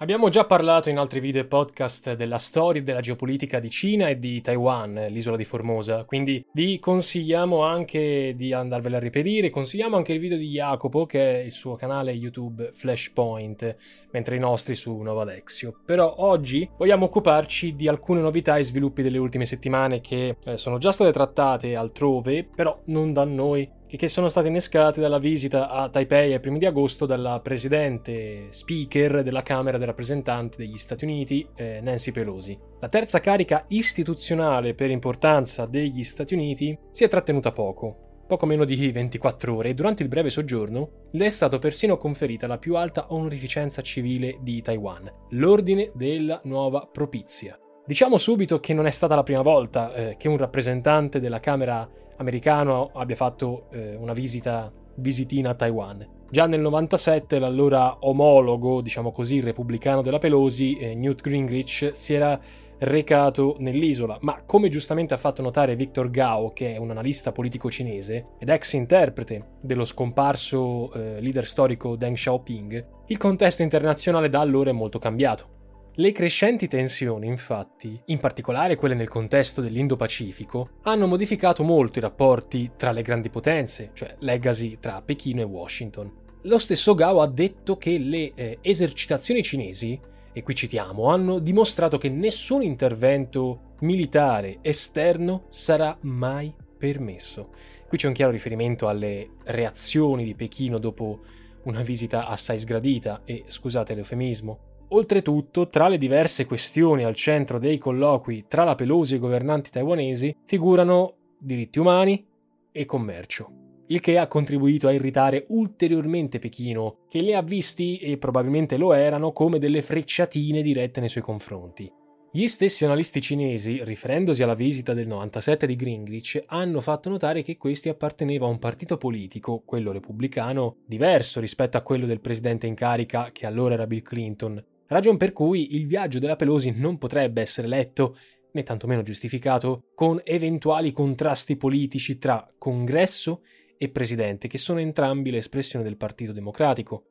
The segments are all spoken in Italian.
Abbiamo già parlato in altri video e podcast della storia e della geopolitica di Cina e di Taiwan, l'isola di Formosa, quindi vi consigliamo anche di andarvela a reperire, consigliamo anche il video di Jacopo che è il suo canale YouTube Flashpoint, mentre i nostri su Nova Alexio. Però oggi vogliamo occuparci di alcune novità e sviluppi delle ultime settimane che eh, sono già state trattate altrove, però non da noi che sono state innescate dalla visita a Taipei ai primi di agosto dalla presidente speaker della Camera dei rappresentanti degli Stati Uniti, eh, Nancy Pelosi. La terza carica istituzionale per importanza degli Stati Uniti si è trattenuta poco, poco meno di 24 ore, e durante il breve soggiorno le è stato persino conferita la più alta onorificenza civile di Taiwan, l'Ordine della Nuova Propizia. Diciamo subito che non è stata la prima volta eh, che un rappresentante della Camera americano abbia fatto eh, una visita visitina a Taiwan. Già nel 97 l'allora omologo, diciamo così, repubblicano della Pelosi, eh, Newt Gingrich, si era recato nell'isola, ma come giustamente ha fatto notare Victor Gao, che è un analista politico cinese ed ex interprete dello scomparso eh, leader storico Deng Xiaoping, il contesto internazionale da allora è molto cambiato. Le crescenti tensioni, infatti, in particolare quelle nel contesto dell'Indo-Pacifico, hanno modificato molto i rapporti tra le grandi potenze, cioè legacy tra Pechino e Washington. Lo stesso Gao ha detto che le eh, esercitazioni cinesi, e qui citiamo, hanno dimostrato che nessun intervento militare esterno sarà mai permesso. Qui c'è un chiaro riferimento alle reazioni di Pechino dopo una visita assai sgradita e, scusate l'eufemismo, Oltretutto, tra le diverse questioni al centro dei colloqui tra la Pelosi e i governanti taiwanesi figurano diritti umani e commercio, il che ha contribuito a irritare ulteriormente Pechino, che li ha visti, e probabilmente lo erano, come delle frecciatine dirette nei suoi confronti. Gli stessi analisti cinesi, riferendosi alla visita del 97 di Gingrich, hanno fatto notare che questi apparteneva a un partito politico, quello repubblicano, diverso rispetto a quello del presidente in carica, che allora era Bill Clinton, ragion per cui il viaggio della Pelosi non potrebbe essere letto, né tantomeno giustificato, con eventuali contrasti politici tra Congresso e Presidente, che sono entrambi l'espressione del Partito Democratico.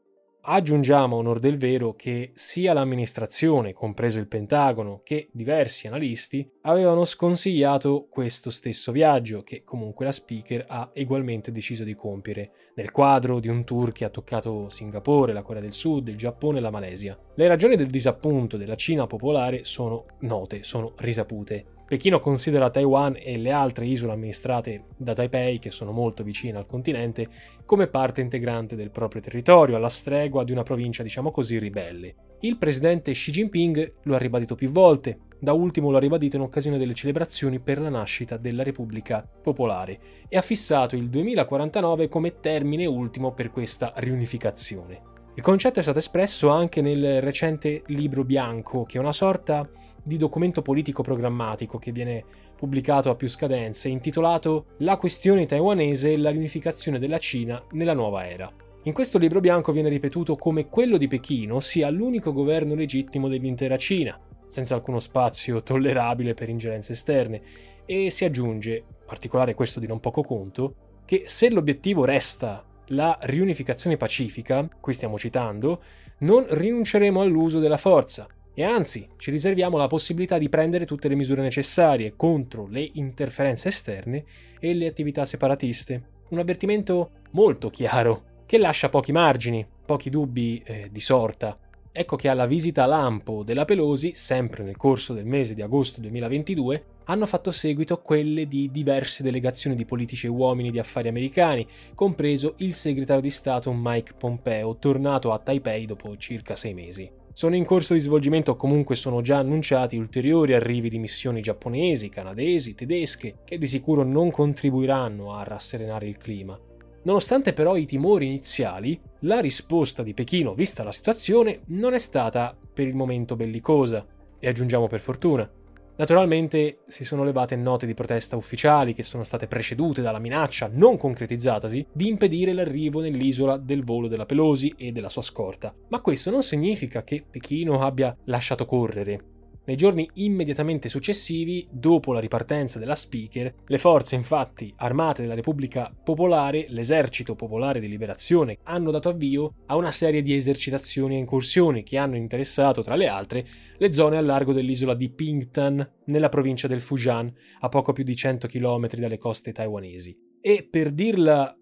Aggiungiamo a onor del vero che sia l'amministrazione, compreso il Pentagono, che diversi analisti avevano sconsigliato questo stesso viaggio, che comunque la speaker ha ugualmente deciso di compiere, nel quadro di un tour che ha toccato Singapore, la Corea del Sud, il Giappone e la Malesia. Le ragioni del disappunto della Cina popolare sono note, sono risapute. Pechino considera Taiwan e le altre isole amministrate da Taipei, che sono molto vicine al continente, come parte integrante del proprio territorio, alla stregua di una provincia, diciamo così, ribelle. Il presidente Xi Jinping lo ha ribadito più volte, da ultimo lo ha ribadito in occasione delle celebrazioni per la nascita della Repubblica Popolare e ha fissato il 2049 come termine ultimo per questa riunificazione. Il concetto è stato espresso anche nel recente libro bianco, che è una sorta di documento politico programmatico che viene pubblicato a più scadenze, intitolato La questione taiwanese e la riunificazione della Cina nella nuova era. In questo libro bianco viene ripetuto come quello di Pechino sia l'unico governo legittimo dell'intera Cina, senza alcuno spazio tollerabile per ingerenze esterne, e si aggiunge, particolare questo di non poco conto, che se l'obiettivo resta la riunificazione pacifica, qui stiamo citando, non rinunceremo all'uso della forza, e anzi ci riserviamo la possibilità di prendere tutte le misure necessarie contro le interferenze esterne e le attività separatiste. Un avvertimento molto chiaro, che lascia pochi margini, pochi dubbi eh, di sorta. ecco che alla visita lampo della Pelosi, sempre nel corso del mese di agosto 2022, hanno fatto seguito quelle di diverse delegazioni di politici e uomini di affari americani, compreso il segretario di Stato Mike Pompeo, tornato a Taipei dopo circa sei mesi. Sono in corso di svolgimento o comunque sono già annunciati ulteriori arrivi di missioni giapponesi, canadesi, tedesche, che di sicuro non contribuiranno a rasserenare il clima. Nonostante però i timori iniziali, la risposta di Pechino, vista la situazione, non è stata per il momento bellicosa, e aggiungiamo per fortuna. Naturalmente si sono levate note di protesta ufficiali che sono state precedute dalla minaccia, non concretizzatasi, di impedire l'arrivo nell'isola del volo della Pelosi e della sua scorta. Ma questo non significa che Pechino abbia lasciato correre. Nei giorni immediatamente successivi, dopo la ripartenza della speaker, le forze infatti armate della Repubblica Popolare, l'esercito popolare di liberazione, hanno dato avvio a una serie di esercitazioni e incursioni che hanno interessato, tra le altre, le zone a largo dell'isola di Pingtan, nella provincia del Fujian, a poco più di 100 km dalle coste taiwanesi. E per dirla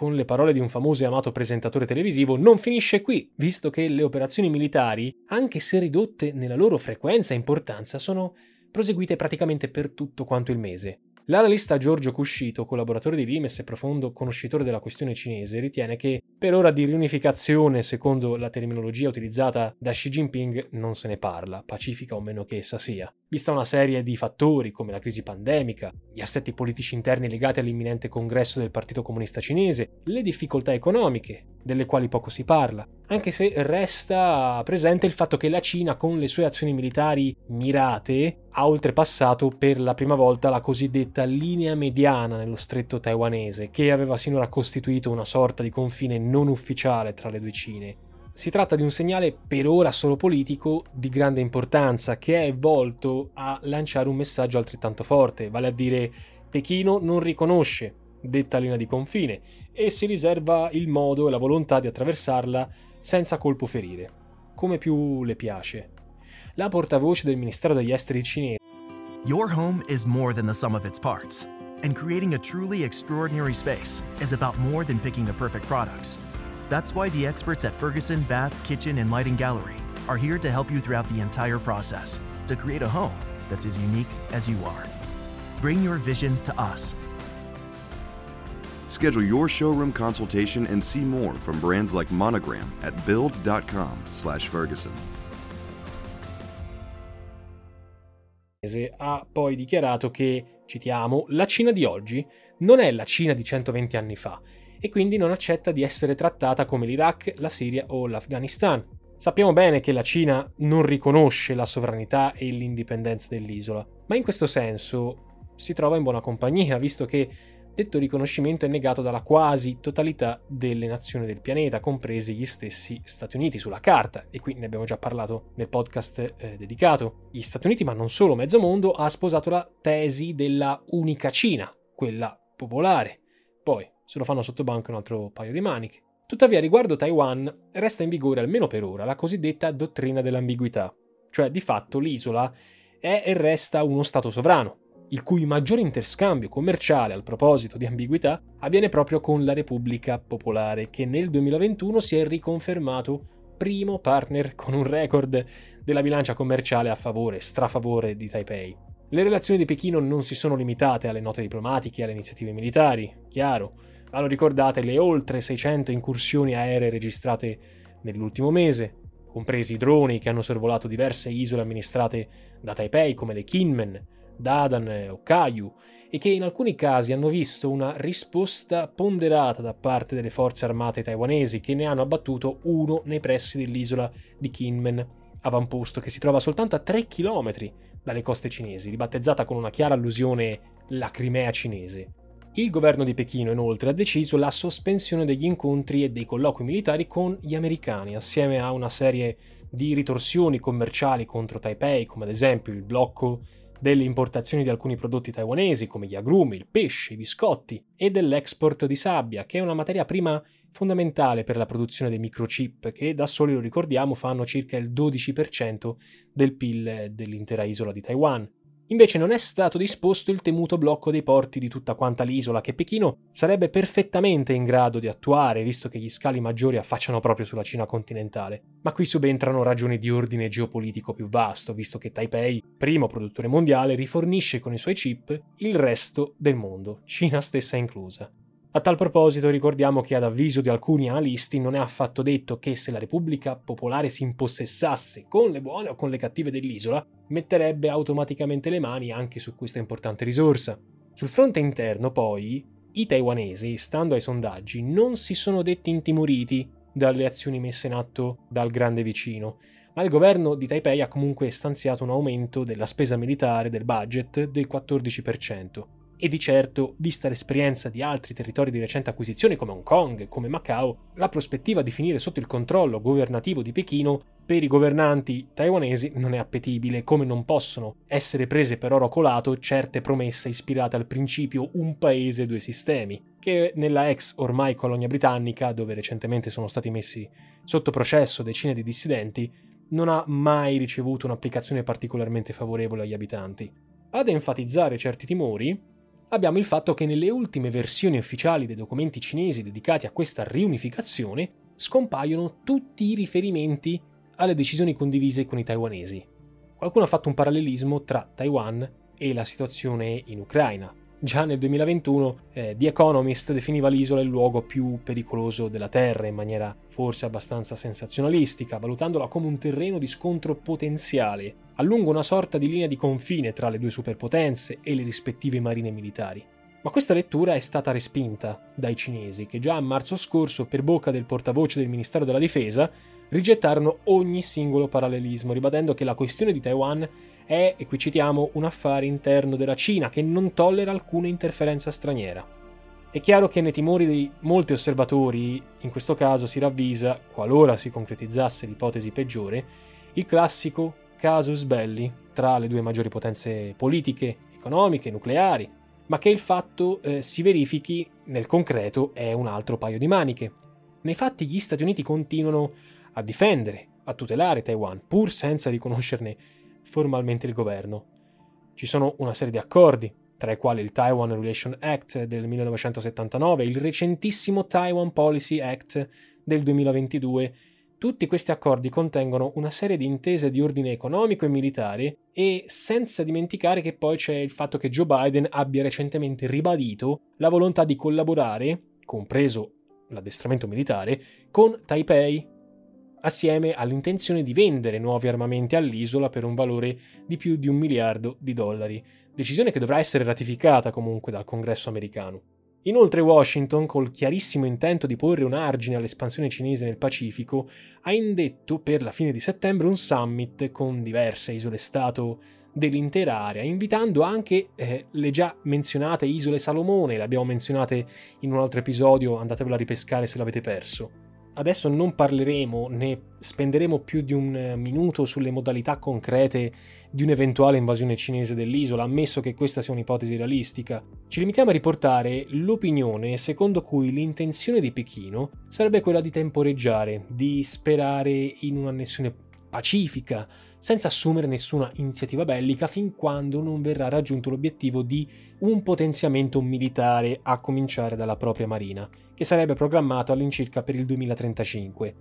con le parole di un famoso e amato presentatore televisivo, non finisce qui, visto che le operazioni militari, anche se ridotte nella loro frequenza e importanza, sono proseguite praticamente per tutto quanto il mese. L'analista Giorgio Cuscito, collaboratore di Limes e profondo conoscitore della questione cinese, ritiene che per ora di riunificazione, secondo la terminologia utilizzata da Xi Jinping, non se ne parla, pacifica o meno che essa sia. Vista una serie di fattori come la crisi pandemica, gli assetti politici interni legati all'imminente congresso del Partito Comunista Cinese, le difficoltà economiche, delle quali poco si parla, anche se resta presente il fatto che la Cina con le sue azioni militari mirate ha oltrepassato per la prima volta la cosiddetta linea mediana nello stretto taiwanese, che aveva sinora costituito una sorta di confine non ufficiale tra le due Cine. Si tratta di un segnale per ora solo politico di grande importanza che è volto a lanciare un messaggio altrettanto forte, vale a dire Pechino non riconosce detta linea di confine e si riserva il modo e la volontà di attraversarla senza colpo ferire, come più le piace. La portavoce del Ministero degli Esteri cinese Your home is more than the sum of its parts, and creating a truly extraordinary space is about more than picking the perfect products. That's why the experts at Ferguson Bath, Kitchen, and Lighting Gallery are here to help you throughout the entire process to create a home that's as unique as you are. Bring your vision to us Schedule your showroom consultation and see more from brands like Monogram at build.com/ferguson. ha poi dichiarato che, citiamo, la Cina di oggi non è la Cina di 120 anni fa e quindi non accetta di essere trattata come l'Iraq, la Siria o l'Afghanistan. Sappiamo bene che la Cina non riconosce la sovranità e l'indipendenza dell'isola, ma in questo senso si trova in buona compagnia, visto che detto riconoscimento è negato dalla quasi totalità delle nazioni del pianeta, compresi gli stessi Stati Uniti sulla carta, e qui ne abbiamo già parlato nel podcast eh, dedicato. Gli Stati Uniti, ma non solo, mezzo mondo, ha sposato la tesi della unica Cina, quella popolare. Poi se lo fanno sotto banco un altro paio di maniche. Tuttavia, riguardo Taiwan, resta in vigore almeno per ora la cosiddetta dottrina dell'ambiguità, cioè di fatto l'isola è e resta uno Stato sovrano, il cui maggiore interscambio commerciale al proposito di ambiguità avviene proprio con la Repubblica Popolare, che nel 2021 si è riconfermato primo partner con un record della bilancia commerciale a favore, strafavore di Taipei. Le relazioni di Pechino non si sono limitate alle note diplomatiche e alle iniziative militari, chiaro. Hanno ricordate le oltre 600 incursioni aeree registrate nell'ultimo mese, compresi i droni che hanno sorvolato diverse isole amministrate da Taipei come le Kinmen, Dadan o Kayu, e che in alcuni casi hanno visto una risposta ponderata da parte delle forze armate taiwanesi che ne hanno abbattuto uno nei pressi dell'isola di Kinmen, avamposto che si trova soltanto a 3 km dalle coste cinesi, ribattezzata con una chiara allusione la Crimea cinese. Il governo di Pechino inoltre ha deciso la sospensione degli incontri e dei colloqui militari con gli americani, assieme a una serie di ritorsioni commerciali contro Taipei, come ad esempio il blocco delle importazioni di alcuni prodotti taiwanesi come gli agrumi, il pesce, i biscotti e dell'export di sabbia, che è una materia prima fondamentale per la produzione dei microchip che da soli, lo ricordiamo, fanno circa il 12% del PIL dell'intera isola di Taiwan. Invece non è stato disposto il temuto blocco dei porti di tutta quanta l'isola, che Pechino sarebbe perfettamente in grado di attuare, visto che gli scali maggiori affacciano proprio sulla Cina continentale. Ma qui subentrano ragioni di ordine geopolitico più vasto, visto che Taipei, primo produttore mondiale, rifornisce con i suoi chip il resto del mondo, Cina stessa inclusa. A tal proposito ricordiamo che ad avviso di alcuni analisti non è affatto detto che se la Repubblica Popolare si impossessasse con le buone o con le cattive dell'isola, metterebbe automaticamente le mani anche su questa importante risorsa. Sul fronte interno, poi, i taiwanesi, stando ai sondaggi, non si sono detti intimoriti dalle azioni messe in atto dal grande vicino, ma il governo di Taipei ha comunque stanziato un aumento della spesa militare del budget del 14% e di certo, vista l'esperienza di altri territori di recente acquisizione come Hong Kong, come Macao, la prospettiva di finire sotto il controllo governativo di Pechino per i governanti taiwanesi non è appetibile, come non possono essere prese per oro colato certe promesse ispirate al principio un paese due sistemi, che nella ex ormai colonia britannica, dove recentemente sono stati messi sotto processo decine di dissidenti, non ha mai ricevuto un'applicazione particolarmente favorevole agli abitanti. Ad enfatizzare certi timori, abbiamo il fatto che nelle ultime versioni ufficiali dei documenti cinesi dedicati a questa riunificazione scompaiono tutti i riferimenti alle decisioni condivise con i taiwanesi. Qualcuno ha fatto un parallelismo tra Taiwan e la situazione in Ucraina. Già nel 2021 eh, The Economist definiva l'isola il luogo più pericoloso della Terra in maniera forse abbastanza sensazionalistica, valutandola come un terreno di scontro potenziale, a lungo una sorta di linea di confine tra le due superpotenze e le rispettive marine militari. Ma questa lettura è stata respinta dai cinesi, che già a marzo scorso, per bocca del portavoce del Ministero della Difesa, rigettarono ogni singolo parallelismo, ribadendo che la questione di Taiwan è, e qui citiamo, un affare interno della Cina che non tollera alcuna interferenza straniera. È chiaro che nei timori di molti osservatori, in questo caso si ravvisa, qualora si concretizzasse l'ipotesi peggiore, il classico casus belli tra le due maggiori potenze politiche, economiche, nucleari, ma che il fatto eh, si verifichi nel concreto è un altro paio di maniche. Nei fatti gli Stati Uniti continuano a difendere, a tutelare Taiwan, pur senza riconoscerne formalmente il governo. Ci sono una serie di accordi, tra i quali il Taiwan Relation Act del 1979 e il recentissimo Taiwan Policy Act del 2022. Tutti questi accordi contengono una serie di intese di ordine economico e militare e senza dimenticare che poi c'è il fatto che Joe Biden abbia recentemente ribadito la volontà di collaborare, compreso l'addestramento militare, con Taipei, assieme all'intenzione di vendere nuovi armamenti all'isola per un valore di più di un miliardo di dollari, decisione che dovrà essere ratificata comunque dal Congresso americano. Inoltre Washington, col chiarissimo intento di porre un argine all'espansione cinese nel Pacifico, ha indetto per la fine di settembre un summit con diverse isole-stato dell'intera area, invitando anche eh, le già menzionate isole Salomone, le abbiamo menzionate in un altro episodio, andatevelo a ripescare se l'avete perso. Adesso non parleremo né spenderemo più di un minuto sulle modalità concrete di un'eventuale invasione cinese dell'isola, ammesso che questa sia un'ipotesi realistica. Ci limitiamo a riportare l'opinione secondo cui l'intenzione di Pechino sarebbe quella di temporeggiare, di sperare in un'annessione pacifica, senza assumere nessuna iniziativa bellica fin quando non verrà raggiunto l'obiettivo di un potenziamento militare a cominciare dalla propria marina che sarebbe programmato all'incirca per il 2035.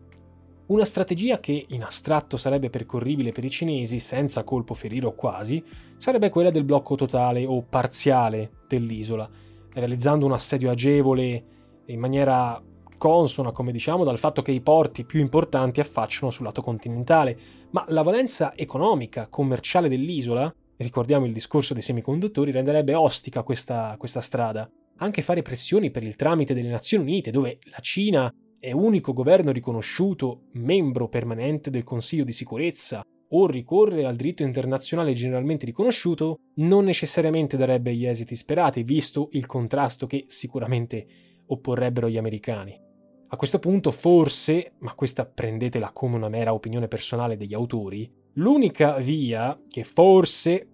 Una strategia che in astratto sarebbe percorribile per i cinesi senza colpo ferire o quasi, sarebbe quella del blocco totale o parziale dell'isola, realizzando un assedio agevole in maniera consona, come diciamo, dal fatto che i porti più importanti affacciano sul lato continentale, ma la valenza economica, commerciale dell'isola, ricordiamo il discorso dei semiconduttori, renderebbe ostica questa, questa strada anche fare pressioni per il tramite delle Nazioni Unite, dove la Cina è unico governo riconosciuto membro permanente del Consiglio di sicurezza, o ricorrere al diritto internazionale generalmente riconosciuto, non necessariamente darebbe gli esiti sperati, visto il contrasto che sicuramente opporrebbero gli americani. A questo punto, forse, ma questa prendetela come una mera opinione personale degli autori, l'unica via che forse,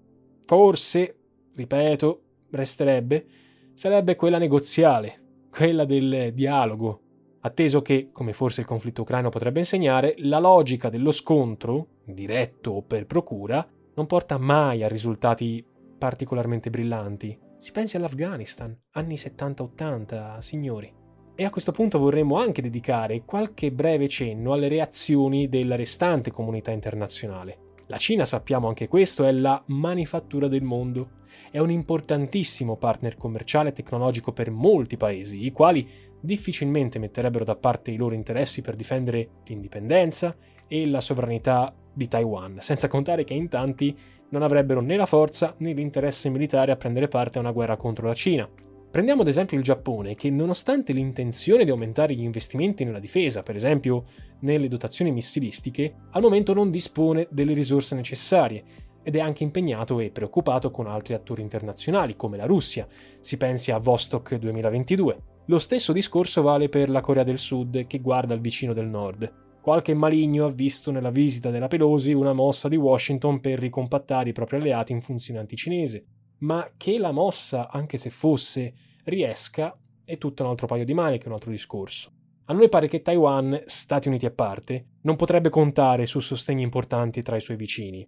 forse, ripeto, resterebbe sarebbe quella negoziale, quella del dialogo, atteso che, come forse il conflitto ucraino potrebbe insegnare, la logica dello scontro, diretto o per procura, non porta mai a risultati particolarmente brillanti. Si pensi all'Afghanistan, anni 70-80, signori. E a questo punto vorremmo anche dedicare qualche breve cenno alle reazioni della restante comunità internazionale. La Cina, sappiamo anche questo, è la manifattura del mondo. È un importantissimo partner commerciale e tecnologico per molti paesi, i quali difficilmente metterebbero da parte i loro interessi per difendere l'indipendenza e la sovranità di Taiwan, senza contare che in tanti non avrebbero né la forza né l'interesse militare a prendere parte a una guerra contro la Cina. Prendiamo ad esempio il Giappone, che nonostante l'intenzione di aumentare gli investimenti nella difesa, per esempio nelle dotazioni missilistiche, al momento non dispone delle risorse necessarie ed è anche impegnato e preoccupato con altri attori internazionali, come la Russia. Si pensi a Vostok 2022. Lo stesso discorso vale per la Corea del Sud, che guarda al vicino del nord. Qualche maligno ha visto nella visita della Pelosi una mossa di Washington per ricompattare i propri alleati in funzione anticinese ma che la mossa, anche se fosse, riesca è tutto un altro paio di maniche, un altro discorso. A noi pare che Taiwan, Stati Uniti a parte, non potrebbe contare su sostegni importanti tra i suoi vicini.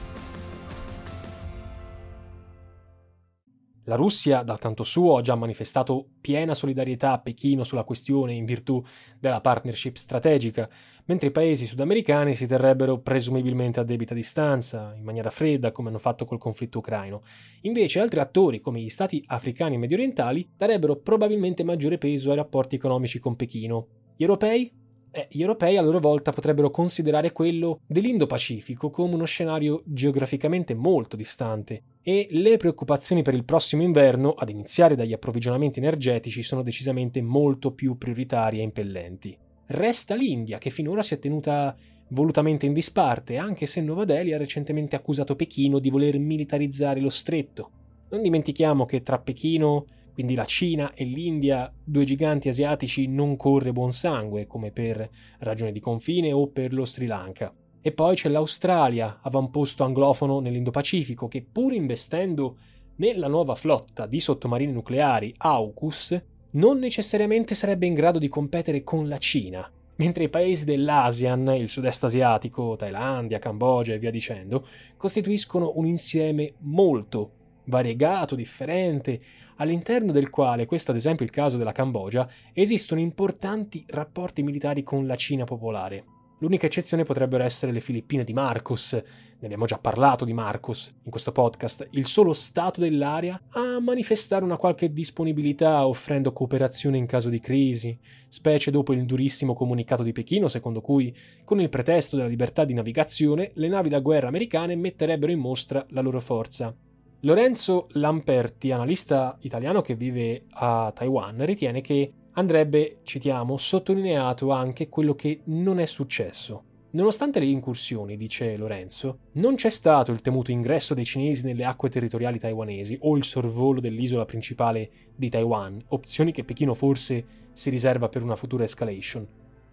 La Russia, dal canto suo, ha già manifestato piena solidarietà a Pechino sulla questione in virtù della partnership strategica, mentre i paesi sudamericani si terrebbero presumibilmente a debita distanza, in maniera fredda, come hanno fatto col conflitto ucraino. Invece altri attori, come gli stati africani e mediorientali, darebbero probabilmente maggiore peso ai rapporti economici con Pechino. Gli europei? Eh, gli europei a loro volta potrebbero considerare quello dell'Indo-Pacifico come uno scenario geograficamente molto distante e le preoccupazioni per il prossimo inverno, ad iniziare dagli approvvigionamenti energetici, sono decisamente molto più prioritarie e impellenti. Resta l'India, che finora si è tenuta volutamente in disparte, anche se Nuova Delhi ha recentemente accusato Pechino di voler militarizzare lo stretto. Non dimentichiamo che tra Pechino quindi la Cina e l'India, due giganti asiatici, non corre buon sangue, come per ragioni di confine o per lo Sri Lanka. E poi c'è l'Australia, avamposto anglofono nell'Indo-Pacifico, che pur investendo nella nuova flotta di sottomarini nucleari AUKUS, non necessariamente sarebbe in grado di competere con la Cina, mentre i paesi dell'ASEAN, il sud-est asiatico, Thailandia, Cambogia e via dicendo, costituiscono un insieme molto variegato, differente, all'interno del quale, questo ad esempio è il caso della Cambogia, esistono importanti rapporti militari con la Cina popolare. L'unica eccezione potrebbero essere le Filippine di Marcos, ne abbiamo già parlato di Marcos in questo podcast, il solo Stato dell'area a manifestare una qualche disponibilità offrendo cooperazione in caso di crisi, specie dopo il durissimo comunicato di Pechino secondo cui, con il pretesto della libertà di navigazione, le navi da guerra americane metterebbero in mostra la loro forza. Lorenzo Lamperti, analista italiano che vive a Taiwan, ritiene che andrebbe, citiamo, sottolineato anche quello che non è successo. Nonostante le incursioni, dice Lorenzo, non c'è stato il temuto ingresso dei cinesi nelle acque territoriali taiwanesi o il sorvolo dell'isola principale di Taiwan, opzioni che Pechino forse si riserva per una futura escalation.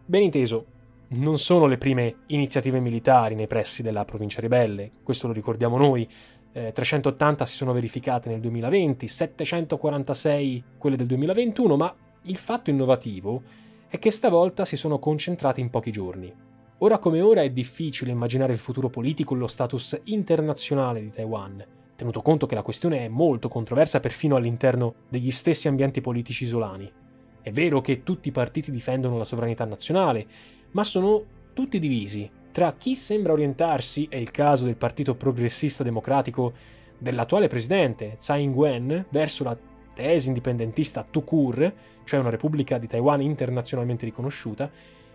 Ben inteso, non sono le prime iniziative militari nei pressi della provincia ribelle, questo lo ricordiamo noi, eh, 380 si sono verificate nel 2020, 746 quelle del 2021, ma il fatto innovativo è che stavolta si sono concentrate in pochi giorni. Ora come ora è difficile immaginare il futuro politico e lo status internazionale di Taiwan, tenuto conto che la questione è molto controversa perfino all'interno degli stessi ambienti politici isolani. È vero che tutti i partiti difendono la sovranità nazionale, ma sono tutti divisi tra chi sembra orientarsi, è il caso del Partito Progressista Democratico dell'attuale presidente Tsai Ing-wen, verso la tesi indipendentista Tukur, cioè una repubblica di Taiwan internazionalmente riconosciuta,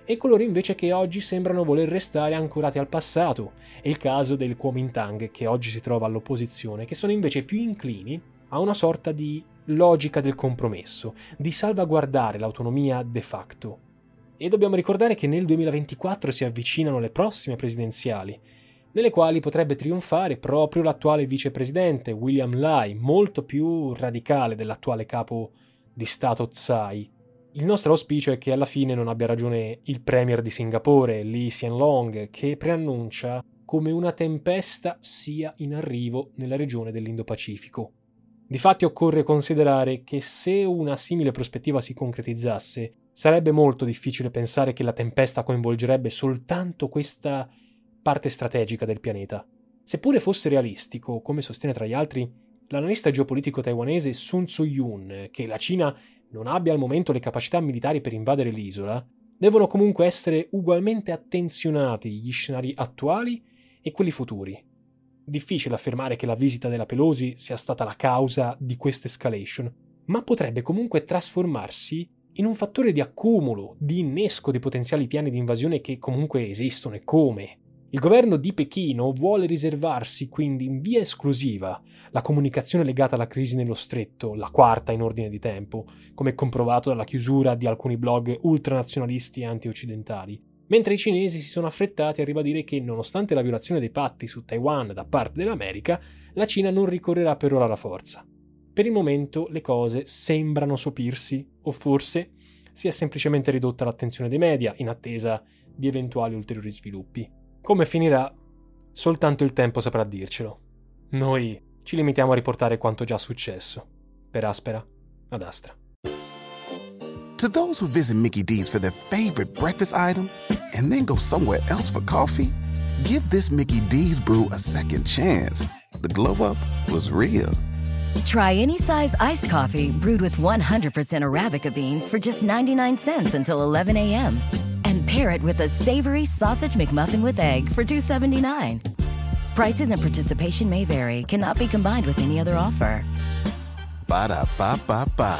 e coloro invece che oggi sembrano voler restare ancorati al passato, è il caso del Kuomintang che oggi si trova all'opposizione, che sono invece più inclini a una sorta di logica del compromesso, di salvaguardare l'autonomia de facto e dobbiamo ricordare che nel 2024 si avvicinano le prossime presidenziali, nelle quali potrebbe trionfare proprio l'attuale vicepresidente William Lai, molto più radicale dell'attuale capo di Stato Tsai. Il nostro auspicio è che alla fine non abbia ragione il premier di Singapore, Lee Hsien Long, che preannuncia come una tempesta sia in arrivo nella regione dell'Indo-Pacifico. Difatti occorre considerare che se una simile prospettiva si concretizzasse, sarebbe molto difficile pensare che la tempesta coinvolgerebbe soltanto questa parte strategica del pianeta. Seppure fosse realistico, come sostiene tra gli altri l'analista geopolitico taiwanese Sun Tzu-yun, che la Cina non abbia al momento le capacità militari per invadere l'isola, devono comunque essere ugualmente attenzionati gli scenari attuali e quelli futuri. Difficile affermare che la visita della Pelosi sia stata la causa di questa escalation, ma potrebbe comunque trasformarsi in un fattore di accumulo, di innesco dei potenziali piani di invasione che comunque esistono e come. Il governo di Pechino vuole riservarsi quindi in via esclusiva la comunicazione legata alla crisi nello stretto, la quarta in ordine di tempo, come comprovato dalla chiusura di alcuni blog ultranazionalisti e anti-occidentali, mentre i cinesi si sono affrettati a ribadire che, nonostante la violazione dei patti su Taiwan da parte dell'America, la Cina non ricorrerà per ora alla forza. Per il momento le cose sembrano sopirsi, o forse si è semplicemente ridotta l'attenzione dei media in attesa di eventuali ulteriori sviluppi. Come finirà, soltanto il tempo saprà dircelo. Noi ci limitiamo a riportare quanto già successo, per aspera ad astra. To those who visit Mickey D's for their favorite breakfast item and then go somewhere else for coffee, give this Mickey D's brew a second chance. The glow up was real. Try any size iced coffee brewed with 100% Arabica beans for just 99 cents until 11 a.m. and pair it with a savory sausage McMuffin with egg for $2.79. Prices and participation may vary, cannot be combined with any other offer. Ba da ba ba ba.